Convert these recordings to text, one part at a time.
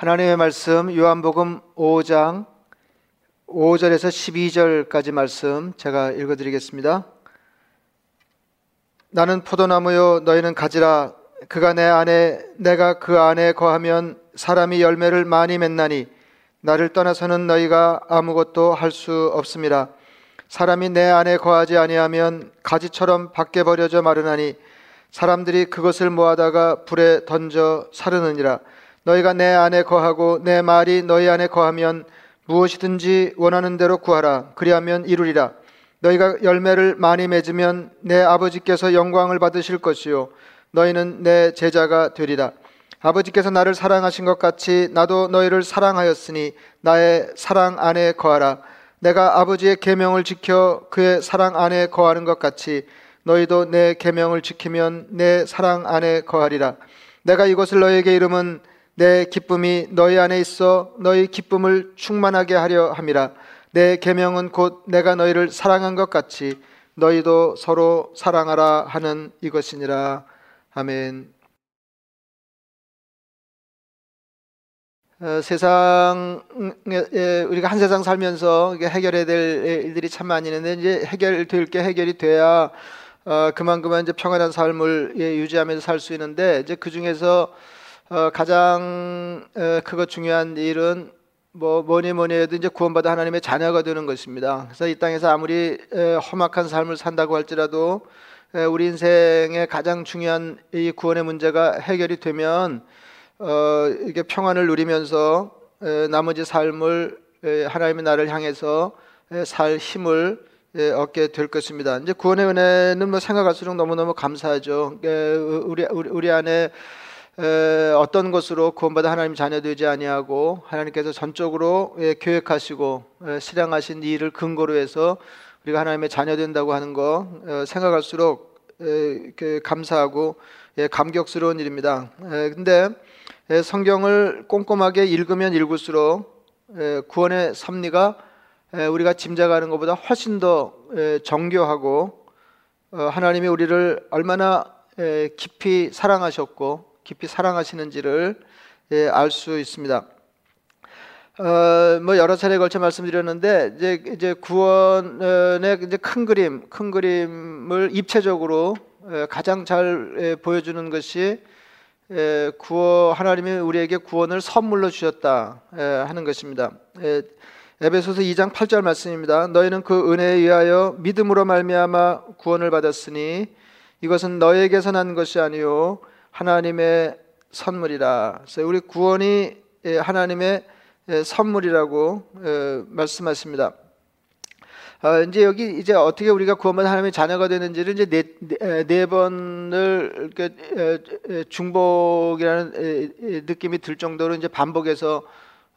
하나님의 말씀 요한복음 5장 5절에서 12절까지 말씀 제가 읽어 드리겠습니다. 나는 포도나무요 너희는 가지라 그가 내 안에 내가 그 안에 거하면 사람이 열매를 많이 맺나니 나를 떠나서는 너희가 아무것도 할 수 없습니다. 사람이 내 안에 거하지 아니하면 가지처럼 밖에 버려져 마르나니 사람들이 그것을 모아다가 불에 던져 사르느니라. 너희가 내 안에 거하고 내 말이 너희 안에 거하면 무엇이든지 원하는 대로 구하라. 그리하면 이루리라. 너희가 열매를 많이 맺으면 내 아버지께서 영광을 받으실 것이요. 너희는 내 제자가 되리라. 아버지께서 나를 사랑하신 것 같이 나도 너희를 사랑하였으니 나의 사랑 안에 거하라. 내가 아버지의 계명을 지켜 그의 사랑 안에 거하는 것 같이 너희도 내 계명을 지키면 내 사랑 안에 거하리라. 내가 이것을 너희에게 이름은 내 기쁨이 너희 안에 있어 너희 기쁨을 충만하게 하려 함이라. 내 계명은 곧 내가 너희를 사랑한 것 같이 너희도 서로 사랑하라 하는 이것이니라. 아멘. 어, 세상에 우리가 한 세상 살면서 해결해야 될 일들이 참 많이 있는데 이제 해결될 게 해결이 돼야 어, 그만 그만 이제 평안한 삶을 예, 유지하면서 살 수 있는데 이제 그 중에서 어, 가장 어, 크고 중요한 일은 뭐 뭐니 뭐니 해도 이제 구원받아 하나님의 자녀가 되는 것입니다. 그래서 이 땅에서 아무리 에, 험악한 삶을 산다고 할지라도 에, 우리 인생의 가장 중요한 이 구원의 문제가 해결이 되면 어, 이게 평안을 누리면서 에, 나머지 삶을 에, 하나님의 나를 향해서 에, 살 힘을 에, 얻게 될 것입니다. 이제 구원의 은혜는 뭐 생각할수록 너무너무 감사하죠. 에, 우리, 우리, 우리 안에 어떤 것으로 구원받아 하나님 자녀 되지 아니하고 하나님께서 전적으로 예, 계획하시고 실행하신 일을 근거로 해서 우리가 하나님의 자녀 된다고 하는 거 어, 생각할수록 감사하고 예, 감격스러운 일입니다. 근데 성경을 꼼꼼하게 읽으면 읽을수록 구원의 섭리가 우리가 짐작하는 것보다 훨씬 더 정교하고 어, 하나님이 우리를 얼마나 깊이 사랑하셨고 깊이 사랑하시는지를 예, 알 수 있습니다. 어, 뭐 여러 차례 걸쳐 말씀드렸는데 이제 이제 구원의 이제 큰 그림, 큰 그림을 입체적으로 예, 가장 잘 예, 보여주는 것이 예, 구원 하나님이 우리에게 구원을 선물로 주셨다 예, 하는 것입니다. 예, 에베소서 2장 8절 말씀입니다. 너희는 그 은혜에 의하여 믿음으로 말미암아 구원을 받았으니 이것은 너에게서 난 것이 아니요 하나님의 선물이라. 우리 구원이 예, 하나님의 예, 선물이라고 예, 말씀하십니다. 아, 이제 여기 이제 어떻게 우리가 구원받은 하나님의 자녀가 되는지를 이제 네, 네, 네 번을 이렇게 중복이라는 느낌이 들 정도로 이제 반복해서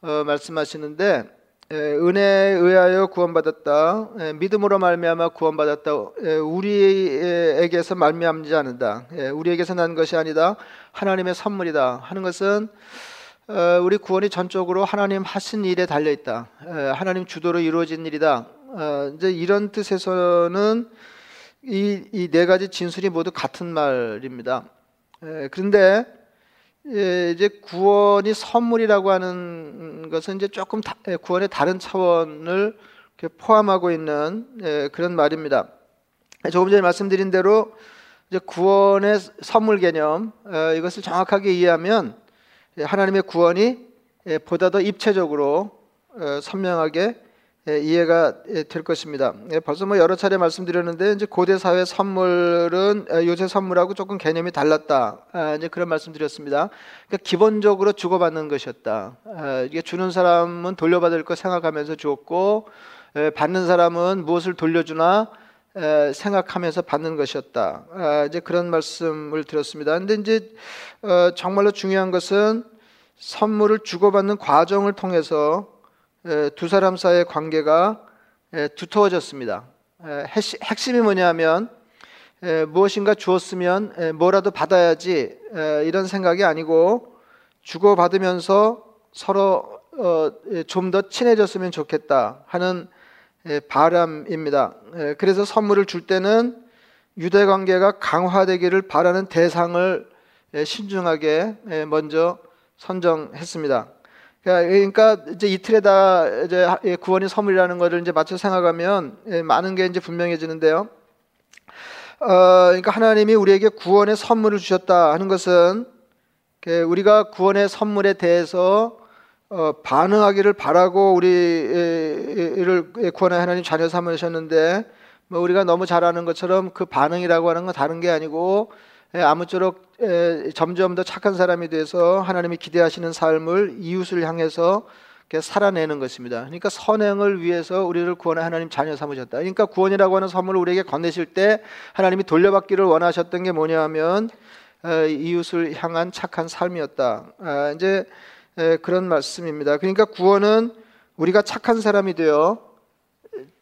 어, 말씀하시는데 은혜에 의하여 구원받았다. 믿음으로 말미암아 구원받았다. 우리에게서 말미암지 않는다. 우리에게서 난 것이 아니다. 하나님의 선물이다. 하는 것은 어, 우리 구원이 전적으로 하나님 하신 일에 달려 있다. 하나님 주도로 이루어진 일이다. 어, 이제 이런 뜻에서는 이 네 가지 진술이 모두 같은 말입니다. 그런데 예, 이제 구원이 선물이라고 하는 것은 이제 조금 다, 예, 구원의 다른 차원을 포함하고 있는 예, 그런 말입니다. 조금 전에 말씀드린 대로 이제 구원의 선물 개념 어, 이것을 정확하게 이해하면 하나님의 구원이 보다 더 입체적으로 어, 선명하게 예, 이해가 예, 될 것입니다. 예, 벌써 뭐 여러 차례 말씀드렸는데 이제 고대 사회 선물은 요새 선물하고 조금 개념이 달랐다. 아, 이제 그런 말씀드렸습니다. 그러니까 기본적으로 주고받는 것이었다. 아, 이게 주는 사람은 돌려받을 거 생각하면서 주었고 받는 사람은 무엇을 돌려주나 생각하면서 받는 것이었다. 아, 이제 그런 말씀을 드렸습니다. 근데 이제 어, 정말로 중요한 것은 선물을 주고받는 과정을 통해서 두 사람 사이의 관계가 두터워졌습니다. 핵심이 뭐냐면 무엇인가 주었으면 뭐라도 받아야지 이런 생각이 아니고 주고 받으면서 서로 어, 좀더 친해졌으면 좋겠다 하는 바람입니다. 그래서 선물을 줄 때는 유대 관계가 강화되기를 바라는 대상을 신중하게 먼저 선정했습니다. 그러니까 이제 이틀에다 이제 예, 구원의 선물이라는 것을 이제 맞춰 생각하면 예, 많은 게 이제 분명해지는데요. 어, 그러니까 하나님이 우리에게 구원의 선물을 주셨다 하는 것은 우리가 구원의 선물에 대해서 어, 반응하기를 바라고 우리를 구원의 하나님 자녀 삼으셨는데 뭐 우리가 너무 잘하는 것처럼 그 반응이라고 하는 건 다른 게 아니고 아무쪼록 점점 더 착한 사람이 돼서 하나님이 기대하시는 삶을 이웃을 향해서 살아내는 것입니다. 그러니까 선행을 위해서 우리를 구원의 하나님 자녀 삼으셨다. 그러니까 구원이라고 하는 선물을 우리에게 건네실 때 하나님이 돌려받기를 원하셨던 게 뭐냐면 이웃을 향한 착한 삶이었다. 아, 이제 그런 말씀입니다. 그러니까 구원은 우리가 착한 사람이 되어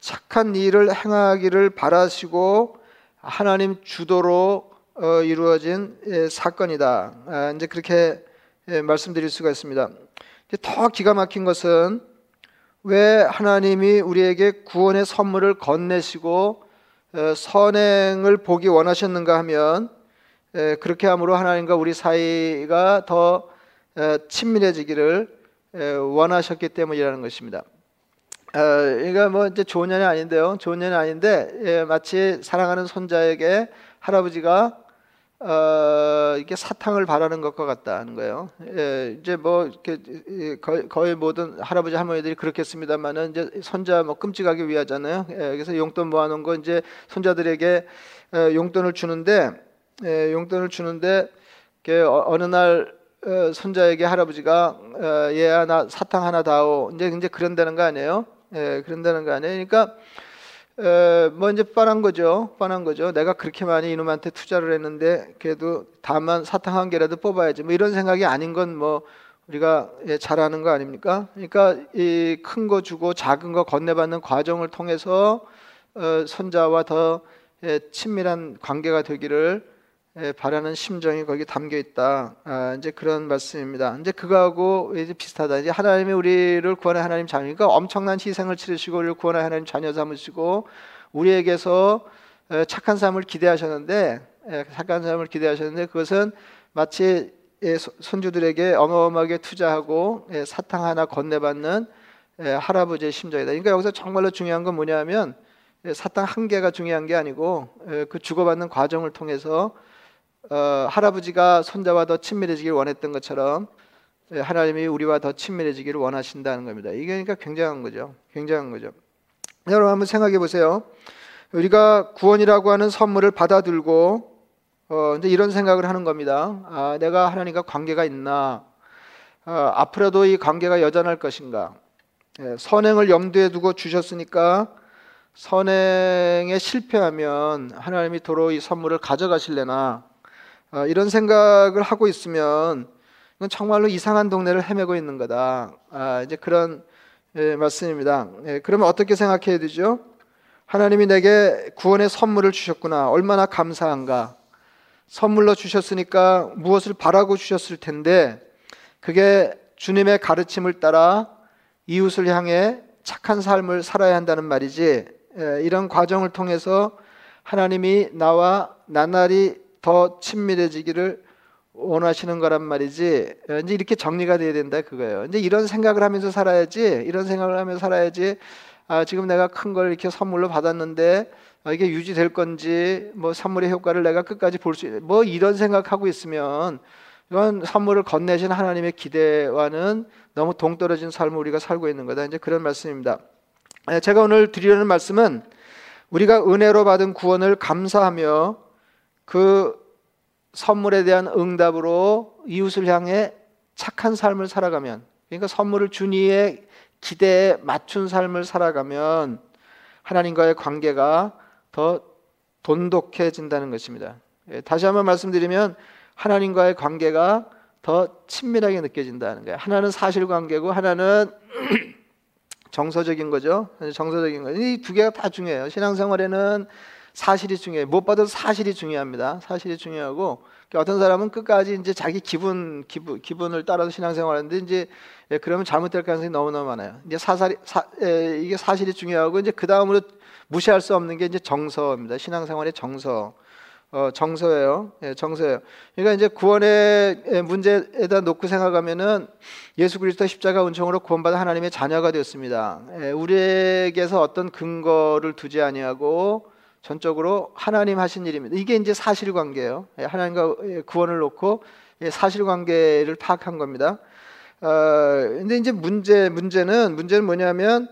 착한 일을 행하기를 바라시고 하나님 주도로 어, 이루어진 사건이다. 아, 이제 그렇게 말씀드릴 수가 있습니다. 더 기가 막힌 것은 왜 하나님이 우리에게 구원의 선물을 건네시고 어, 선행을 보기 원하셨는가 하면 그렇게 함으로 하나님과 우리 사이가 더 친밀해지기를 원하셨기 때문이라는 것입니다. 어, 이거 뭐 이제 좋은 년이 아닌데요. 좋은 년이 아닌데 예, 마치 사랑하는 손자에게 할아버지가 어, 이게 사탕을 바라는 것과 같다는 거예요. 예, 이제 뭐 이렇게 거의, 거의 모든 할아버지 할머니들이 그렇겠습니다만은 이제 손자 뭐 끔찍하게 위하잖아요. 예, 그래서 용돈 모아놓은 거 이제 손자들에게 예, 용돈을 주는데 예, 용돈을 주는데 어, 어느 날 어, 손자에게 할아버지가 어, 얘야 나 사탕 하나 다오 이제 이제 그런다는 거 아니에요? 예, 그런다는 거 아니에요? 그러니까 에, 뭐 이제 뻔한 거죠. 뻔한 거죠. 내가 그렇게 많이 이놈한테 투자를 했는데 그래도 다만 사탕 한 개라도 뽑아야지. 뭐 이런 생각이 아닌 건 뭐 우리가 예, 잘하는 거 아닙니까? 그러니까 이 큰 거 주고 작은 거 건네받는 과정을 통해서 어, 손자와 더 예, 친밀한 관계가 되기를 예, 바라는 심정이 거기 담겨 있다. 아, 이제 그런 말씀입니다. 이제 그거하고 이제 비슷하다. 이제 하나님이 우리를 구원의 하나님 자녀니까 엄청난 희생을 치르시고 우리를 구원의 하나님 자녀 삼으시고 우리에게서 착한 삶을 기대하셨는데 착한 삶을 기대하셨는데 그것은 마치 손주들에게 어마어마하게 투자하고 사탕 하나 건네받는 할아버지의 심정이다. 그러니까 여기서 정말로 중요한 건 뭐냐면 사탕 한 개가 중요한 게 아니고 그 주고받는 과정을 통해서 어, 할아버지가 손자와 더 친밀해지길 원했던 것처럼 예, 하나님이 우리와 더 친밀해지기를 원하신다는 겁니다. 이게 그러니까 굉장한 거죠. 굉장한 거죠. 여러분 한번 생각해 보세요. 우리가 구원이라고 하는 선물을 받아들고 어, 이제 이런 생각을 하는 겁니다. 아, 내가 하나님과 관계가 있나? 어, 앞으로도 이 관계가 여전할 것인가? 예, 선행을 염두에 두고 주셨으니까 선행에 실패하면 하나님이 도로 이 선물을 가져가실래나? 아, 이런 생각을 하고 있으면 이건 정말로 이상한 동네를 헤매고 있는 거다. 아, 이제 그런 예, 말씀입니다. 예, 그러면 어떻게 생각해야 되죠? 하나님이 내게 구원의 선물을 주셨구나. 얼마나 감사한가. 선물로 주셨으니까 무엇을 바라고 주셨을 텐데 그게 주님의 가르침을 따라 이웃을 향해 착한 삶을 살아야 한다는 말이지. 예, 이런 과정을 통해서 하나님이 나와 나날이 더 친밀해지기를 원하시는 거란 말이지. 이제 이렇게 정리가 돼야 된다 그거예요. 이제 이런 생각을 하면서 살아야지. 이런 생각을 하면서 살아야지. 아, 지금 내가 큰 걸 이렇게 선물로 받았는데 아, 이게 유지될 건지 뭐 선물의 효과를 내가 끝까지 볼 수 뭐 이런 생각하고 있으면 이건 선물을 건네신 하나님의 기대와는 너무 동떨어진 삶을 우리가 살고 있는 거다. 이제 그런 말씀입니다. 예, 제가 오늘 드리려는 말씀은 우리가 은혜로 받은 구원을 감사하며 그 선물에 대한 응답으로 이웃을 향해 착한 삶을 살아가면 그러니까 선물을 준 이의 기대에 맞춘 삶을 살아가면 하나님과의 관계가 더 돈독해진다는 것입니다. 예, 다시 한번 말씀드리면 하나님과의 관계가 더 친밀하게 느껴진다는 거예요. 하나는 사실 관계고 하나는 정서적인 거죠. 정서적인 거. 이 두 개가 다 중요해요. 신앙생활에는 사실이 중요해요. 무엇보다 사실이 중요합니다. 사실이 중요하고 어떤 사람은 끝까지 이제 자기 기분, 기분 기분을 따라서 신앙생활하는데 이제 예, 그러면 잘못될 가능성이 너무너무 많아요. 이제 사살이 사, 예, 이게 사실이 중요하고 이제 그 다음으로 무시할 수 없는 게 이제 정서입니다. 신앙생활의 정서. 어, 정서예요. 예, 정서예요. 그러니까 이제 구원의 문제에다 놓고 생각하면은 예수 그리스도 십자가 은총으로 구원받은 하나님의 자녀가 되었습니다. 예, 우리에게서 어떤 근거를 두지 아니하고 전적으로 하나님 하신 일입니다. 이게 이제 사실관계예요. 예, 하나님과 예, 구원을 놓고 예, 사실관계를 파악한 겁니다. 어, 근데 이제 문제 문제는 문제는 뭐냐면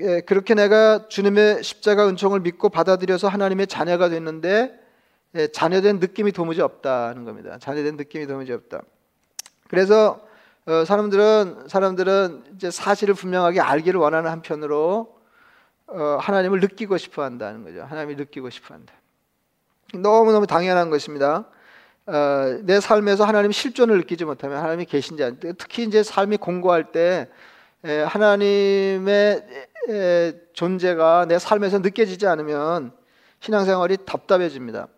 예, 그렇게 내가 주님의 십자가 은총을 믿고 받아들여서 하나님의 자녀가 됐는데 예, 자녀된 느낌이 도무지 없다는 겁니다. 자녀된 느낌이 도무지 없다. 그래서 어, 사람들은 사람들은 이제 사실을 분명하게 알기를 원하는 한편으로 어, 하나님을 느끼고 싶어 한다는 거죠. 하나님이 느끼고 싶어 한다. 너무 너무 당연한 것입니다. 어, 내 삶에서 하나님 실존을 느끼지 못하면 하나님이 계신지 안, 특히 이제 삶이 공고할 때 에, 하나님의 에, 존재가 내 삶에서 느껴지지 않으면 신앙생활이 답답해집니다.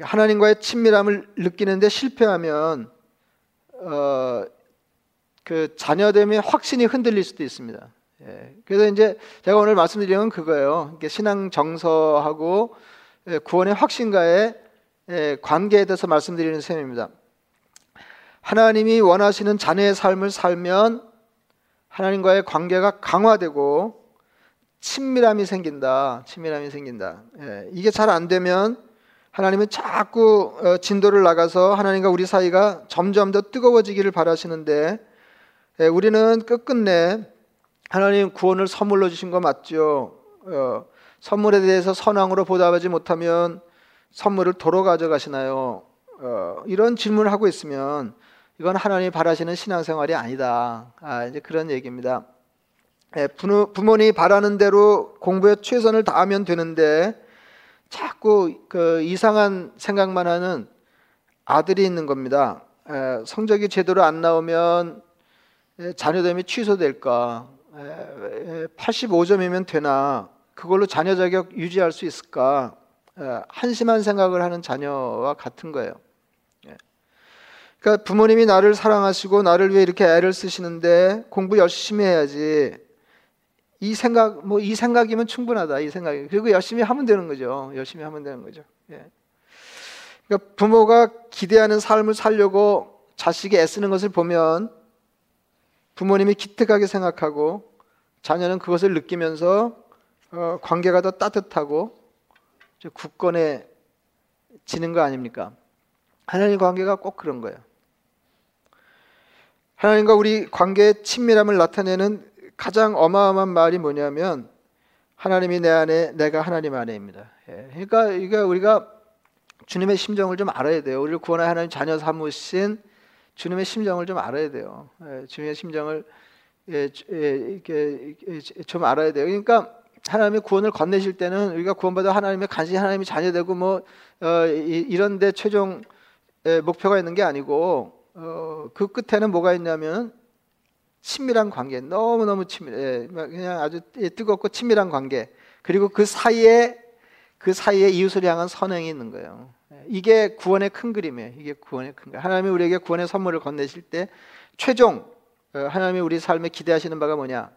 하나님과의 친밀함을 느끼는데 실패하면 어, 그 자녀됨의 확신이 흔들릴 수도 있습니다. 예, 그래서 이제 제가 오늘 말씀드리는 건 그거예요. 신앙 정서하고 예, 구원의 확신과의 예, 관계에 대해서 말씀드리는 셈입니다. 하나님이 원하시는 자녀의 삶을 살면 하나님과의 관계가 강화되고 친밀함이 생긴다. 친밀함이 생긴다. 예, 이게 잘 안 되면 하나님은 자꾸 어, 진도를 나가서 하나님과 우리 사이가 점점 더 뜨거워지기를 바라시는데 예, 우리는 끝끝내 하나님 구원을 선물로 주신 거 맞죠? 어, 선물에 대해서 선왕으로 보답하지 못하면 선물을 도로 가져가시나요? 어, 이런 질문을 하고 있으면 이건 하나님이 바라시는 신앙생활이 아니다. 아, 이제 그런 얘기입니다. 예, 부모님이 바라는 대로 공부에 최선을 다하면 되는데 자꾸 그 이상한 생각만 하는 아들이 있는 겁니다. 에, 성적이 제대로 안 나오면 에, 자녀됨이 취소될까? 에, 85점이면 되나? 그걸로 자녀 자격 유지할 수 있을까? 한심한 생각을 하는 자녀와 같은 거예요. 그러니까 부모님이 나를 사랑하시고 나를 위해 이렇게 애를 쓰시는데 공부 열심히 해야지. 이 생각 뭐 이 생각이면 충분하다 이 생각이 그리고 열심히 하면 되는 거죠 열심히 하면 되는 거죠 예. 그러니까 부모가 기대하는 삶을 살려고 자식이 애쓰는 것을 보면 부모님이 기특하게 생각하고 자녀는 그것을 느끼면서 어, 관계가 더 따뜻하고 굳건해지는 거 아닙니까? 하나님 관계가 꼭 그런 거예요. 하나님과 우리 관계의 친밀함을 나타내는 가장 어마어마한 말이 뭐냐면 하나님이 내 안에 내가 하나님 안에입니다. 예. 그러니까 우리가 주님의 심정을 좀 알아야 돼요. 우리를 구원한 하나님 자녀 삼으신 주님의 심정을 좀 알아야 돼요. 예. 주님의 심정을 예, 이렇게 좀 알아야 돼요. 그러니까 하나님의 구원을 건네실 때는 우리가 구원받아 하나님의 간신히 하나님의 자녀되고 뭐 어, 이런데 최종 목표가 있는 게 아니고 어, 그 끝에는 뭐가 있냐면 친밀한 관계, 너무 너무 친밀, 해 그냥 아주 뜨겁고 친밀한 관계. 그리고 그 사이에 그 사이에 이웃을 향한 선행이 있는 거예요. 예, 이게 구원의 큰 그림이에요. 이게 구원의 큰 그림. 하나님이 우리에게 구원의 선물을 건네실 때 최종 어, 하나님이 우리 삶에 기대하시는 바가 뭐냐?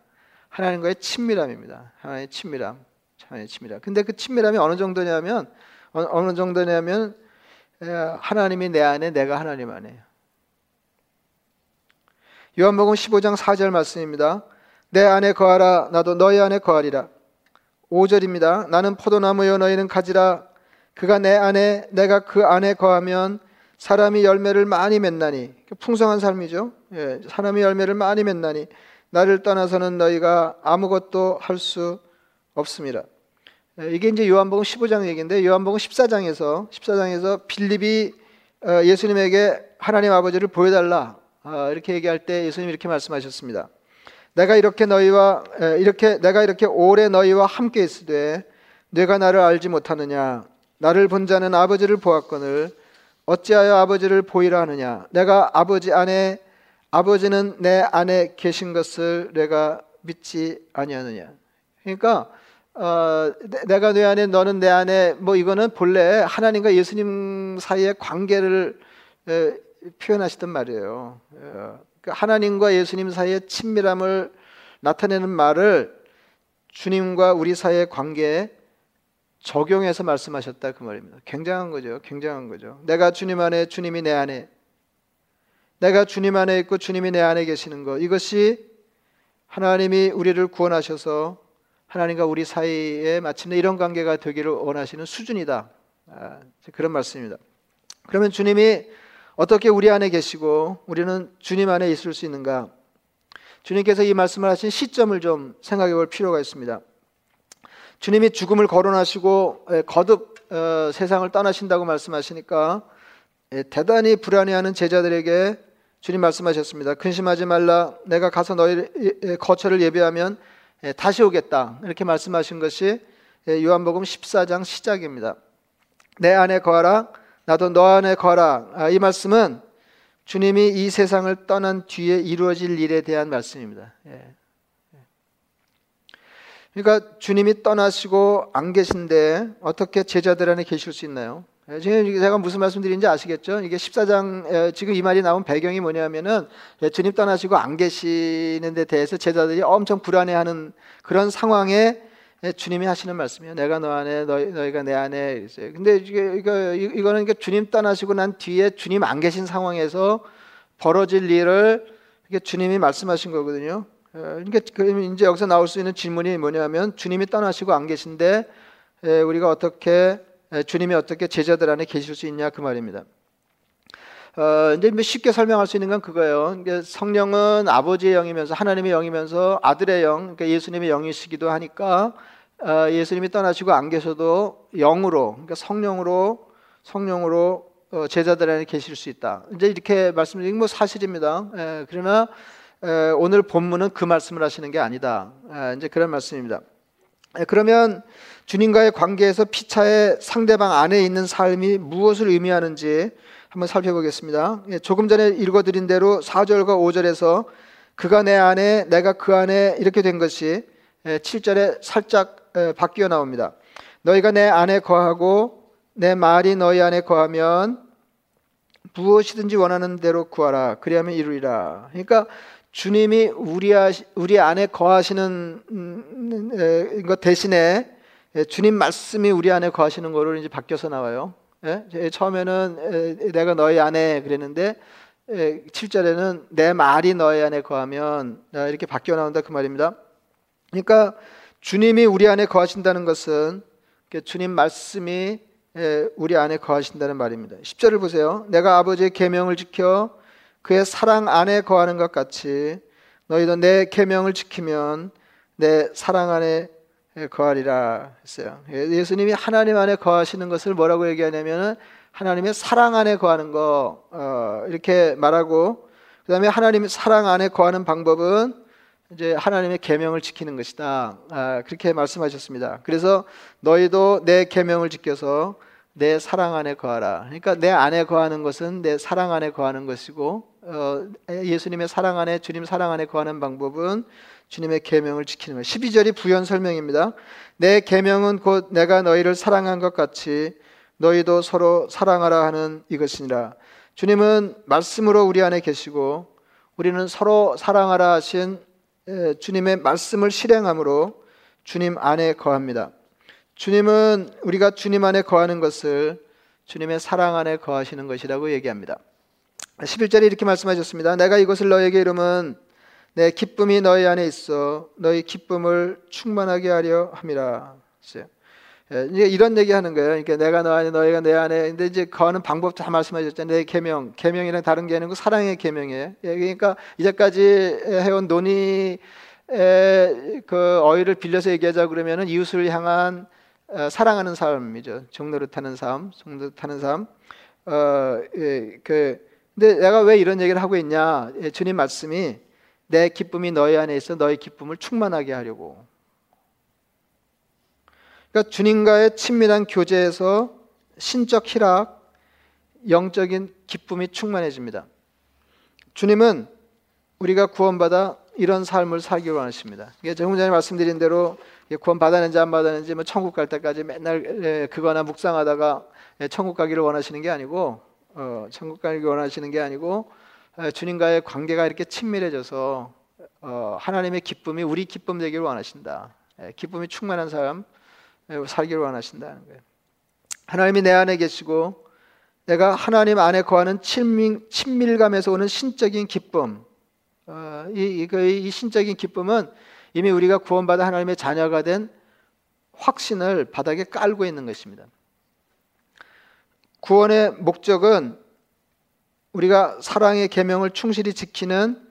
하나님과의 친밀함입니다. 하나님의 친밀함, 하나님의 친밀함. 근데 그 친밀함이 어느 정도냐면 어느 정도냐면 하나님이 내 안에, 내가 하나님 안에. 요한복음 15장 4절 말씀입니다. 내 안에 거하라 나도 너희 안에 거하리라. 5절입니다. 나는 포도나무여 너희는 가지라. 그가 내 안에 내가 그 안에 거하면 사람이 열매를 많이 맺나니 풍성한 삶이죠. 예, 사람이 열매를 많이 맺나니 나를 떠나서는 너희가 아무것도 할 수 없습니다. 예, 이게 이제 요한복음 15장 얘기인데 요한복음 14장에서 14장에서 빌립이 어, 예수님에게 하나님 아버지를 보여달라 아, 이렇게 얘기할 때 예수님 이렇게 말씀하셨습니다. 내가 이렇게 너희와 이렇게 내가 이렇게 오래 너희와 함께 있으되 내가 나를 알지 못하느냐 나를 본 자는 아버지를 보았거늘 어찌하여 아버지를 보이라 하느냐 내가 아버지 안에 아버지는 내 안에 계신 것을 내가 믿지 아니하느냐 그러니까 어, 내가 내 안에 너는 내 안에 뭐 이거는 본래 하나님과 예수님 사이의 관계를 표현하시던 말이에요. 어, 그러니까 하나님과 예수님 사이의 친밀함을 나타내는 말을 주님과 우리 사이의 관계에 적용해서 말씀하셨다 그 말입니다. 굉장한 거죠. 굉장한 거죠. 내가 주님 안에 주님이 내 안에 내가 주님 안에 있고 주님이 내 안에 계시는 것 이것이 하나님이 우리를 구원하셔서 하나님과 우리 사이에 마침내 이런 관계가 되기를 원하시는 수준이다. 아, 그런 말씀입니다. 그러면 주님이 어떻게 우리 안에 계시고 우리는 주님 안에 있을 수 있는가? 주님께서 이 말씀을 하신 시점을 좀 생각해 볼 필요가 있습니다. 주님이 죽음을 거론하시고 거듭 어, 세상을 떠나신다고 말씀하시니까 대단히 불안해하는 제자들에게 주님 말씀하셨습니다. 근심하지 말라. 내가 가서 너희 거처를 예배하면 다시 오겠다. 이렇게 말씀하신 것이 요한복음 14장 시작입니다. 내 안에 거하라. 나도 너 안에 거하라. 아, 이 말씀은 주님이 이 세상을 떠난 뒤에 이루어질 일에 대한 말씀입니다. 예. 그러니까 주님이 떠나시고 안 계신데 어떻게 제자들 안에 계실 수 있나요? 예, 지금 제가 무슨 말씀드린지 아시겠죠? 이게 14장 지금 이 말이 나온 배경이 뭐냐면은 예, 주님 떠나시고 안 계시는 데 대해서 제자들이 엄청 불안해하는 그런 상황에 예, 주님이 하시는 말씀이에요. 내가 너 안에 너희, 너희가 내 안에 이랬어요. 근데 이게 이거 이거는 주님 떠나시고 난 뒤에 주님 안 계신 상황에서 벌어질 일을 주님이 말씀하신 거거든요. 그러니까 그러면 이제 여기서 나올 수 있는 질문이 뭐냐면 주님이 떠나시고 안 계신데 우리가 어떻게 주님이 어떻게 제자들 안에 계실 수 있냐 그 말입니다. 어, 이제 뭐 쉽게 설명할 수 있는 건 그거예요. 성령은 아버지의 영이면서 하나님의 영이면서 아들의 영, 그러니까 예수님의 영이시기도 하니까 어, 예수님이 떠나시고 안 계셔도 영으로, 그러니까 성령으로 성령으로 어, 제자들 안에 계실 수 있다. 이제 이렇게 말씀드린 뭐 사실입니다. 에, 그러나 에, 오늘 본문은 그 말씀을 하시는 게 아니다. 에, 이제 그런 말씀입니다. 그러면 주님과의 관계에서 피차의 상대방 안에 있는 삶이 무엇을 의미하는지 한번 살펴보겠습니다. 예, 조금 전에 읽어드린 대로 4절과 5절에서 그가 내 안에 내가 그 안에 이렇게 된 것이 7절에 예, 살짝 바뀌어 나옵니다. 너희가 내 안에 거하고 내 말이 너희 안에 거하면 무엇이든지 원하는 대로 구하라. 그리하면 이루리라. 그러니까 주님이 우리, 우리 안에 거하시는 음, 것 대신에 예, 주님 말씀이 우리 안에 거하시는 거로 이제 바뀌어서 나와요. 예? 처음에는 내가 너희 안에 그랬는데 7절에는 내 말이 너희 안에 거하면 아, 이렇게 바뀌어 나온다 그 말입니다. 그러니까 주님이 우리 안에 거하신다는 것은 주님 말씀이 우리 안에 거하신다는 말입니다. 10절을 보세요. 내가 아버지의 계명을 지켜 그의 사랑 안에 거하는 것 같이 너희도 내 계명을 지키면 내 사랑 안에 거하리라 했어요. 예수님이 하나님 안에 거하시는 것을 뭐라고 얘기하냐면은 하나님의 사랑 안에 거하는 거 어, 이렇게 말하고 그다음에 하나님의 사랑 안에 거하는 방법은 이제 하나님의 계명을 지키는 것이다. 아, 그렇게 말씀하셨습니다. 그래서 너희도 내 계명을 지켜서 내 사랑 안에 거하라. 그러니까 내 안에 거하는 것은 내 사랑 안에 거하는 것이고 어, 예수님의 사랑 안에 주님 사랑 안에 거하는 방법은 주님의 계명을 지키는 것. 12절이 부연 설명입니다. 내 계명은 곧 내가 너희를 사랑한 것 같이 너희도 서로 사랑하라 하는 이것이니라. 주님은 말씀으로 우리 안에 계시고 우리는 서로 사랑하라 하신 주님의 말씀을 실행함으로 주님 안에 거합니다. 주님은 우리가 주님 안에 거하는 것을 주님의 사랑 안에 거하시는 것이라고 얘기합니다. 11절에 이렇게 말씀하셨습니다. 내가 이것을 너에게 이름은 내 기쁨이 너희 안에 있어 너희 기쁨을 충만하게 하려 함이라. 예, 이제 이런 얘기 하는 거예요. 그러니까 내가 너 안에 너희가 내 안에. 근데 이제 거하는 방법 다 말씀하셨잖아요. 내 계명, 계명이랑 다른 게 아니고 사랑의 계명이에요. 예, 그러니까 이제까지 해온 논의 그 어휘를 빌려서 얘기하자 그러면은 이웃을 향한 어, 사랑하는 삶이죠. 종노릇하는 삶, 종노릇하는 삶. 어, 예, 그 근데 내가 왜 이런 얘기를 하고 있냐? 예, 주님 말씀이 내 기쁨이 너희 안에 있어 너희 기쁨을 충만하게 하려고. 그러니까 주님과의 친밀한 교제에서 신적 희락, 영적인 기쁨이 충만해집니다. 주님은 우리가 구원받아 이런 삶을 살기 원하십니다. 조금 전에 말씀드린 대로 구원 받았는지 안 받았는지 뭐 천국 갈 때까지 맨날 그거나 묵상하다가 천국 가기를 원하시는 게 아니고 어, 천국 가기 원하시는 게 아니고 주님과의 관계가 이렇게 친밀해져서 어, 하나님의 기쁨이 우리 기쁨 되기를 원하신다. 기쁨이 충만한 삶 살기를 원하신다는 거예요. 하나님이 내 안에 계시고 내가 하나님 안에 거하는 친밀, 친밀감에서 오는 신적인 기쁨, 어, 이, 이, 이 신적인 기쁨은 이미 우리가 구원받아 하나님의 자녀가 된 확신을 바닥에 깔고 있는 것입니다. 구원의 목적은 우리가 사랑의 계명을 충실히 지키는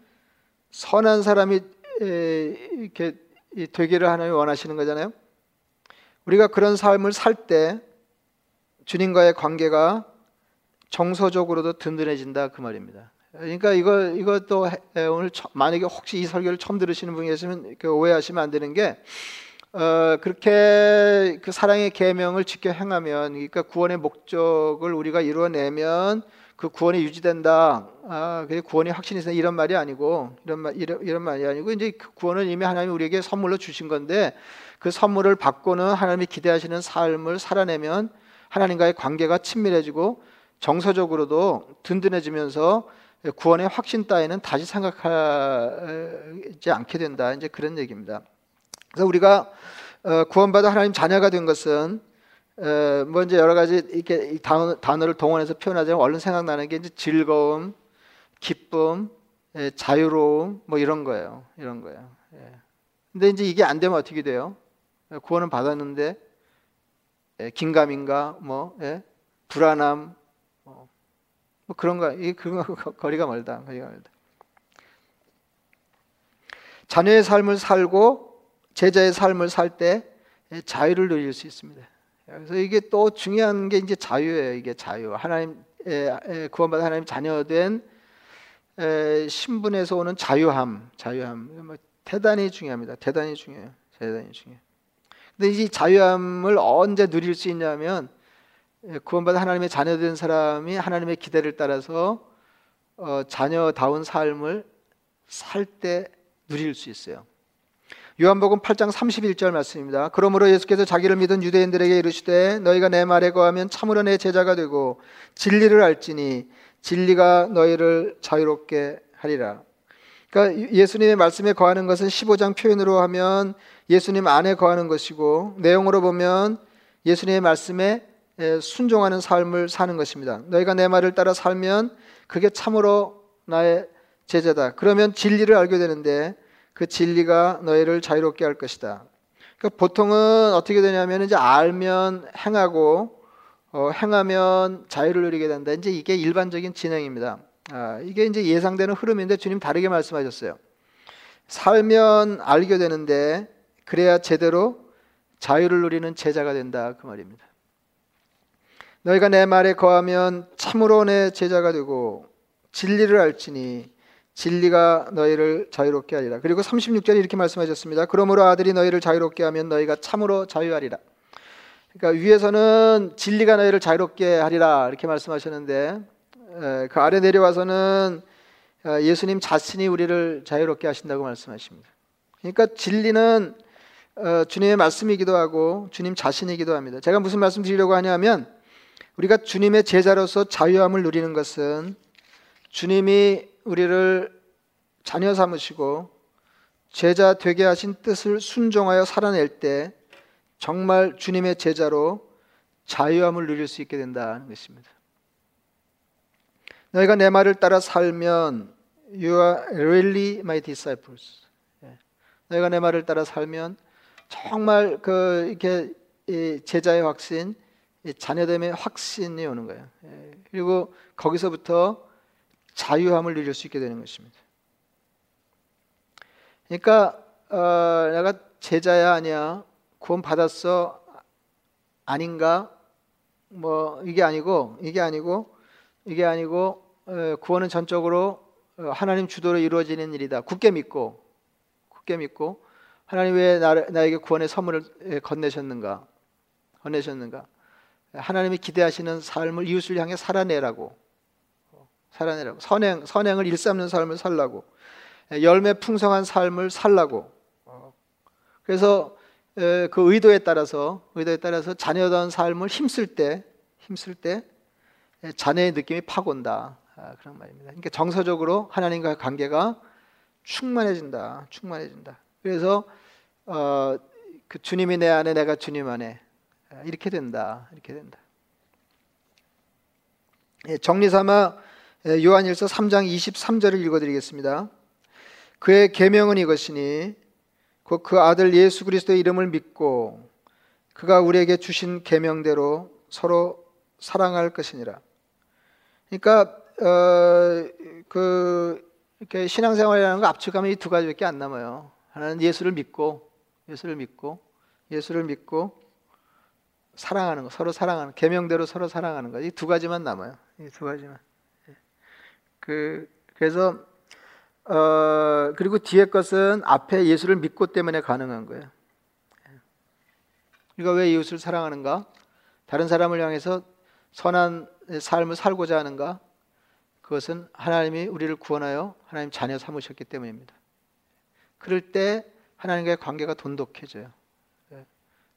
선한 사람이 이렇게 되기를 하나님이 원하시는 거잖아요. 우리가 그런 삶을 살 때 주님과의 관계가 정서적으로도 든든해진다 그 말입니다. 그러니까 이거 이것도 오늘 만약에 혹시 이 설교를 처음 들으시는 분이 계시면 오해하시면 안 되는 게 어, 그렇게 그 사랑의 계명을 지켜 행하면 그러니까 구원의 목적을 우리가 이루어내면 그 구원이 유지된다. 아, 그 구원이 확신이 있다 이런 말이 아니고 이런 말 이런, 이런 말이 아니고 이제 그 구원은 이미 하나님이 우리에게 선물로 주신 건데 그 선물을 받고는 하나님이 기대하시는 삶을 살아내면 하나님과의 관계가 친밀해지고 정서적으로도 든든해지면서 구원의 확신 따위는 다시 생각하지 않게 된다. 이제 그런 얘기입니다. 그래서 우리가 어, 구원받아 하나님 자녀가 된 것은 어, 뭐 이제 여러 가지 이렇게 단어, 를 동원해서 표현하자면 얼른 생각나는 게 이제 즐거움, 기쁨, 예, 자유로움 뭐 이런 거예요. 이런 거예요. 예. 근데 이제 이게 안 되면 어떻게 돼요? 구원은 받았는데 예, 긴가민가 뭐 불안함 뭐, 뭐 그런 거, 이 그거 거리가 멀다. 거리가 멀다. 자녀의 삶을 살고 제자의 삶을 살 때 자유를 누릴 수 있습니다. 그래서 이게 또 중요한 게 이제 자유예요. 이게 자유. 하나님 구원받은 하나님 자녀된 신분에서 오는 자유함, 자유함. 뭐 대단히 중요합니다. 대단히 중요해요. 대단히 중요해요. 근데 이 자유함을 언제 누릴 수 있냐면 구원받은 하나님의 자녀된 사람이 하나님의 기대를 따라서 어, 자녀다운 삶을 살 때 누릴 수 있어요. 요한복음 8장 31절 말씀입니다. 그러므로 예수께서 자기를 믿은 유대인들에게 이르시되 너희가 내 말에 거하면 참으로 내 제자가 되고 진리를 알지니 진리가 너희를 자유롭게 하리라. 그러니까 예수님의 말씀에 거하는 것은 15장 표현으로 하면 예수님 안에 거하는 것이고 내용으로 보면 예수님의 말씀에 순종하는 삶을 사는 것입니다. 너희가 내 말을 따라 살면 그게 참으로 나의 제자다. 그러면 진리를 알게 되는데 그 진리가 너희를 자유롭게 할 것이다. 그러니까 보통은 어떻게 되냐면 이제 알면 행하고 어, 행하면 자유를 누리게 된다. 이제 이게 일반적인 진행입니다. 아, 이게 이제 예상되는 흐름인데 주님 다르게 말씀하셨어요. 살면 알게 되는데 그래야 제대로 자유를 누리는 제자가 된다 그 말입니다. 너희가 내 말에 거하면 참으로 내 제자가 되고 진리를 알지니 진리가 너희를 자유롭게 하리라. 그리고 36절에 이렇게 말씀하셨습니다. 그러므로 아들이 너희를 자유롭게 하면 너희가 참으로 자유하리라. 그러니까 위에서는 진리가 너희를 자유롭게 하리라 이렇게 말씀하셨는데 그 아래 내려와서는 어, 예수님 자신이 우리를 자유롭게 하신다고 말씀하십니다. 그러니까 진리는 어, 주님의 말씀이기도 하고 주님 자신이기도 합니다. 제가 무슨 말씀 드리려고 하냐면 우리가 주님의 제자로서 자유함을 누리는 것은 주님이 우리를 자녀 삼으시고 제자 되게 하신 뜻을 순종하여 살아낼 때 정말 주님의 제자로 자유함을 누릴 수 있게 된다는 것입니다. 너희가 내 말을 따라 살면 you are really my disciples. 예. 너희가 내 말을 따라 살면 정말 그 이렇게 제자의 확신, 자녀됨의 확신이 오는 거예요. 예. 그리고 거기서부터 자유함을 누릴 수 있게 되는 것입니다. 그러니까 어, 내가 제자야 아니야 구원 받았어 아닌가 뭐 이게 아니고 이게 아니고 이게 아니고 어, 구원은 전적으로 어, 하나님 주도로 이루어지는 일이다. 굳게 믿고 굳게 믿고 하나님 왜 나를, 나에게 구원의 선물을 건네셨는가 건네셨는가 하나님이 기대하시는 삶을 이웃을 향해 살아내라고 살아내라고 선행 선행을 일삼는 삶을 살라고 열매 풍성한 삶을 살라고 그래서 그 의도에 따라서 의도에 따라서 자녀다운 삶을 힘쓸 때 힘쓸 때 자녀의 느낌이 팍 온다 아, 그런 말입니다. 그러니까 정서적으로 하나님과의 관계가 충만해진다 충만해진다. 그래서 어, 그 주님이 내 안에 내가 주님 안에 이렇게 된다. 이렇게 된다. 예, 정리 삼아 예, 요한일서 3장 23절을 읽어드리겠습니다. 그의 계명은 이것이니 곧 그 아들 예수 그리스도의 이름을 믿고 그가 우리에게 주신 계명대로 서로 사랑할 것이니라. 그러니까 어, 그 이렇게 신앙생활이라는 거 압축하면 이 두 가지밖에 안 남아요. 하나는 예수를 믿고 예수를 믿고 예수를 믿고 사랑하는 거, 서로 사랑하는 계명대로 서로 사랑하는 거. 이 두 가지만 남아요. 이 두 가지만. 예. 그 그래서 어 그리고 뒤에 것은 앞에 예수를 믿고 때문에 가능한 거예요. 우리가 왜 이웃을 사랑하는가? 다른 사람을 향해서 선한 삶을 살고자 하는가? 그것은 하나님이 우리를 구원하여 하나님 자녀 삼으셨기 때문입니다. 그럴 때 하나님과의 관계가 돈독해져요. 예,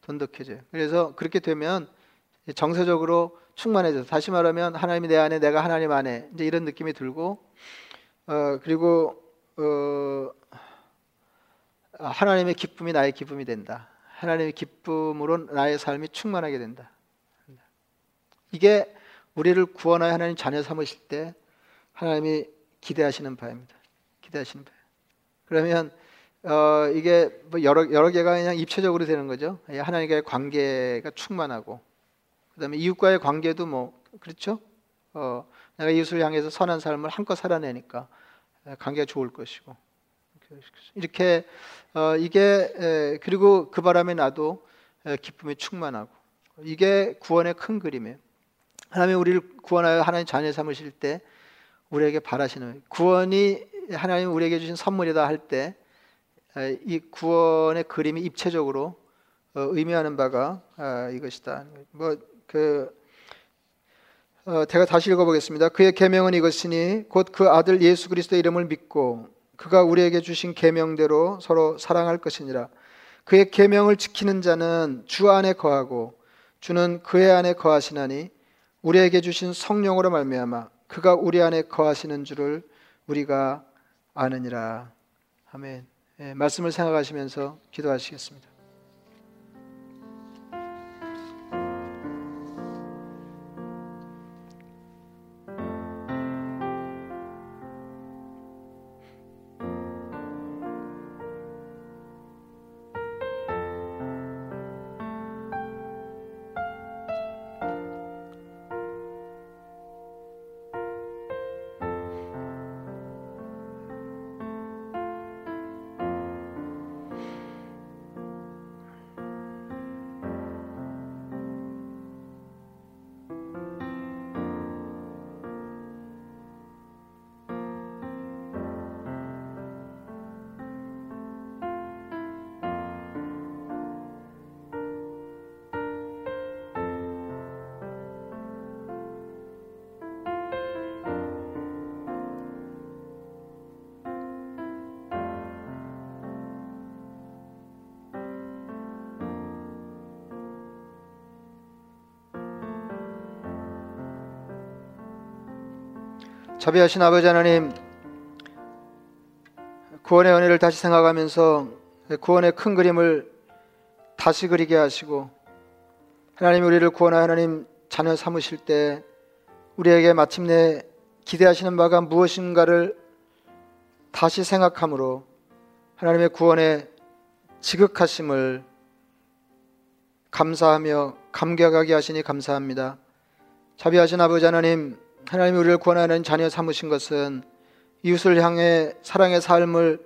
돈독해져요. 그래서 그렇게 되면 정서적으로 충만해져서 다시 말하면 하나님이 내 안에 내가 하나님 안에 이제 이런 느낌이 들고 어 그리고 어 하나님의 기쁨이 나의 기쁨이 된다. 하나님의 기쁨으로 나의 삶이 충만하게 된다. 이게 우리를 구원하여 하나님 자녀 삼으실 때 하나님이 기대하시는 바입니다. 기대하시는 바. 그러면 어, 이게 뭐 여러 여러 개가 그냥 입체적으로 되는 거죠. 하나님과의 관계가 충만하고 그다음에 이웃과의 관계도 뭐 그렇죠. 어, 내가 이웃을 향해서 선한 삶을 한껏 살아내니까 관계가 좋을 것이고 이렇게 어, 이게 에, 그리고 그 바람에 나도 에, 기쁨이 충만하고 이게 구원의 큰 그림이에요. 하나님 우리를 구원하여 하나님 자녀 삼으실 때 우리에게 바라시는 구원이 하나님 우리에게 주신 선물이다 할 때 이 구원의 그림이 입체적으로 어, 의미하는 바가 아, 이것이다. 뭐 그 어, 제가 다시 읽어보겠습니다. 그의 계명은 이것이니 곧 그 아들 예수 그리스도 이름을 믿고 그가 우리에게 주신 계명대로 서로 사랑할 것이니라. 그의 계명을 지키는 자는 주 안에 거하고 주는 그의 안에 거하시나니 우리에게 주신 성령으로 말미암아 그가 우리 안에 거하시는 줄을 우리가 아느니라. 아멘. 예, 말씀을 생각하시면서 기도하시겠습니다. 자비하신 아버지 하나님 구원의 은혜를 다시 생각하면서 구원의 큰 그림을 다시 그리게 하시고 하나님 우리를 구원하여 하나님 자녀 삼으실 때 우리에게 마침내 기대하시는 바가 무엇인가를 다시 생각함으로 하나님의 구원의 지극하심을 감사하며 감격하게 하시니 감사합니다. 자비하신 아버지 하나님 하나님이 우리를 구원하는 자녀 삼으신 것은 이웃을 향해 사랑의 삶을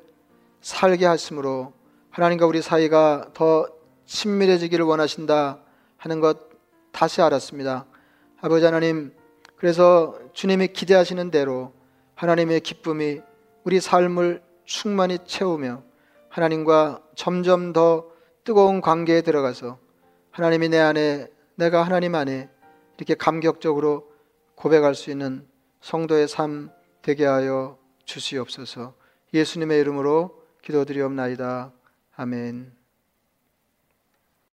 살게 하심으로 하나님과 우리 사이가 더 친밀해지기를 원하신다 하는 것 다시 알았습니다. 아버지 하나님, 그래서 주님이 기대하시는 대로 하나님의 기쁨이 우리 삶을 충만히 채우며 하나님과 점점 더 뜨거운 관계에 들어가서 하나님이 내 안에 내가 하나님 안에 이렇게 감격적으로 고백할 수 있는 성도의 삶 되게 하여 주시옵소서. 예수님의 이름으로 기도드리옵나이다. 아멘.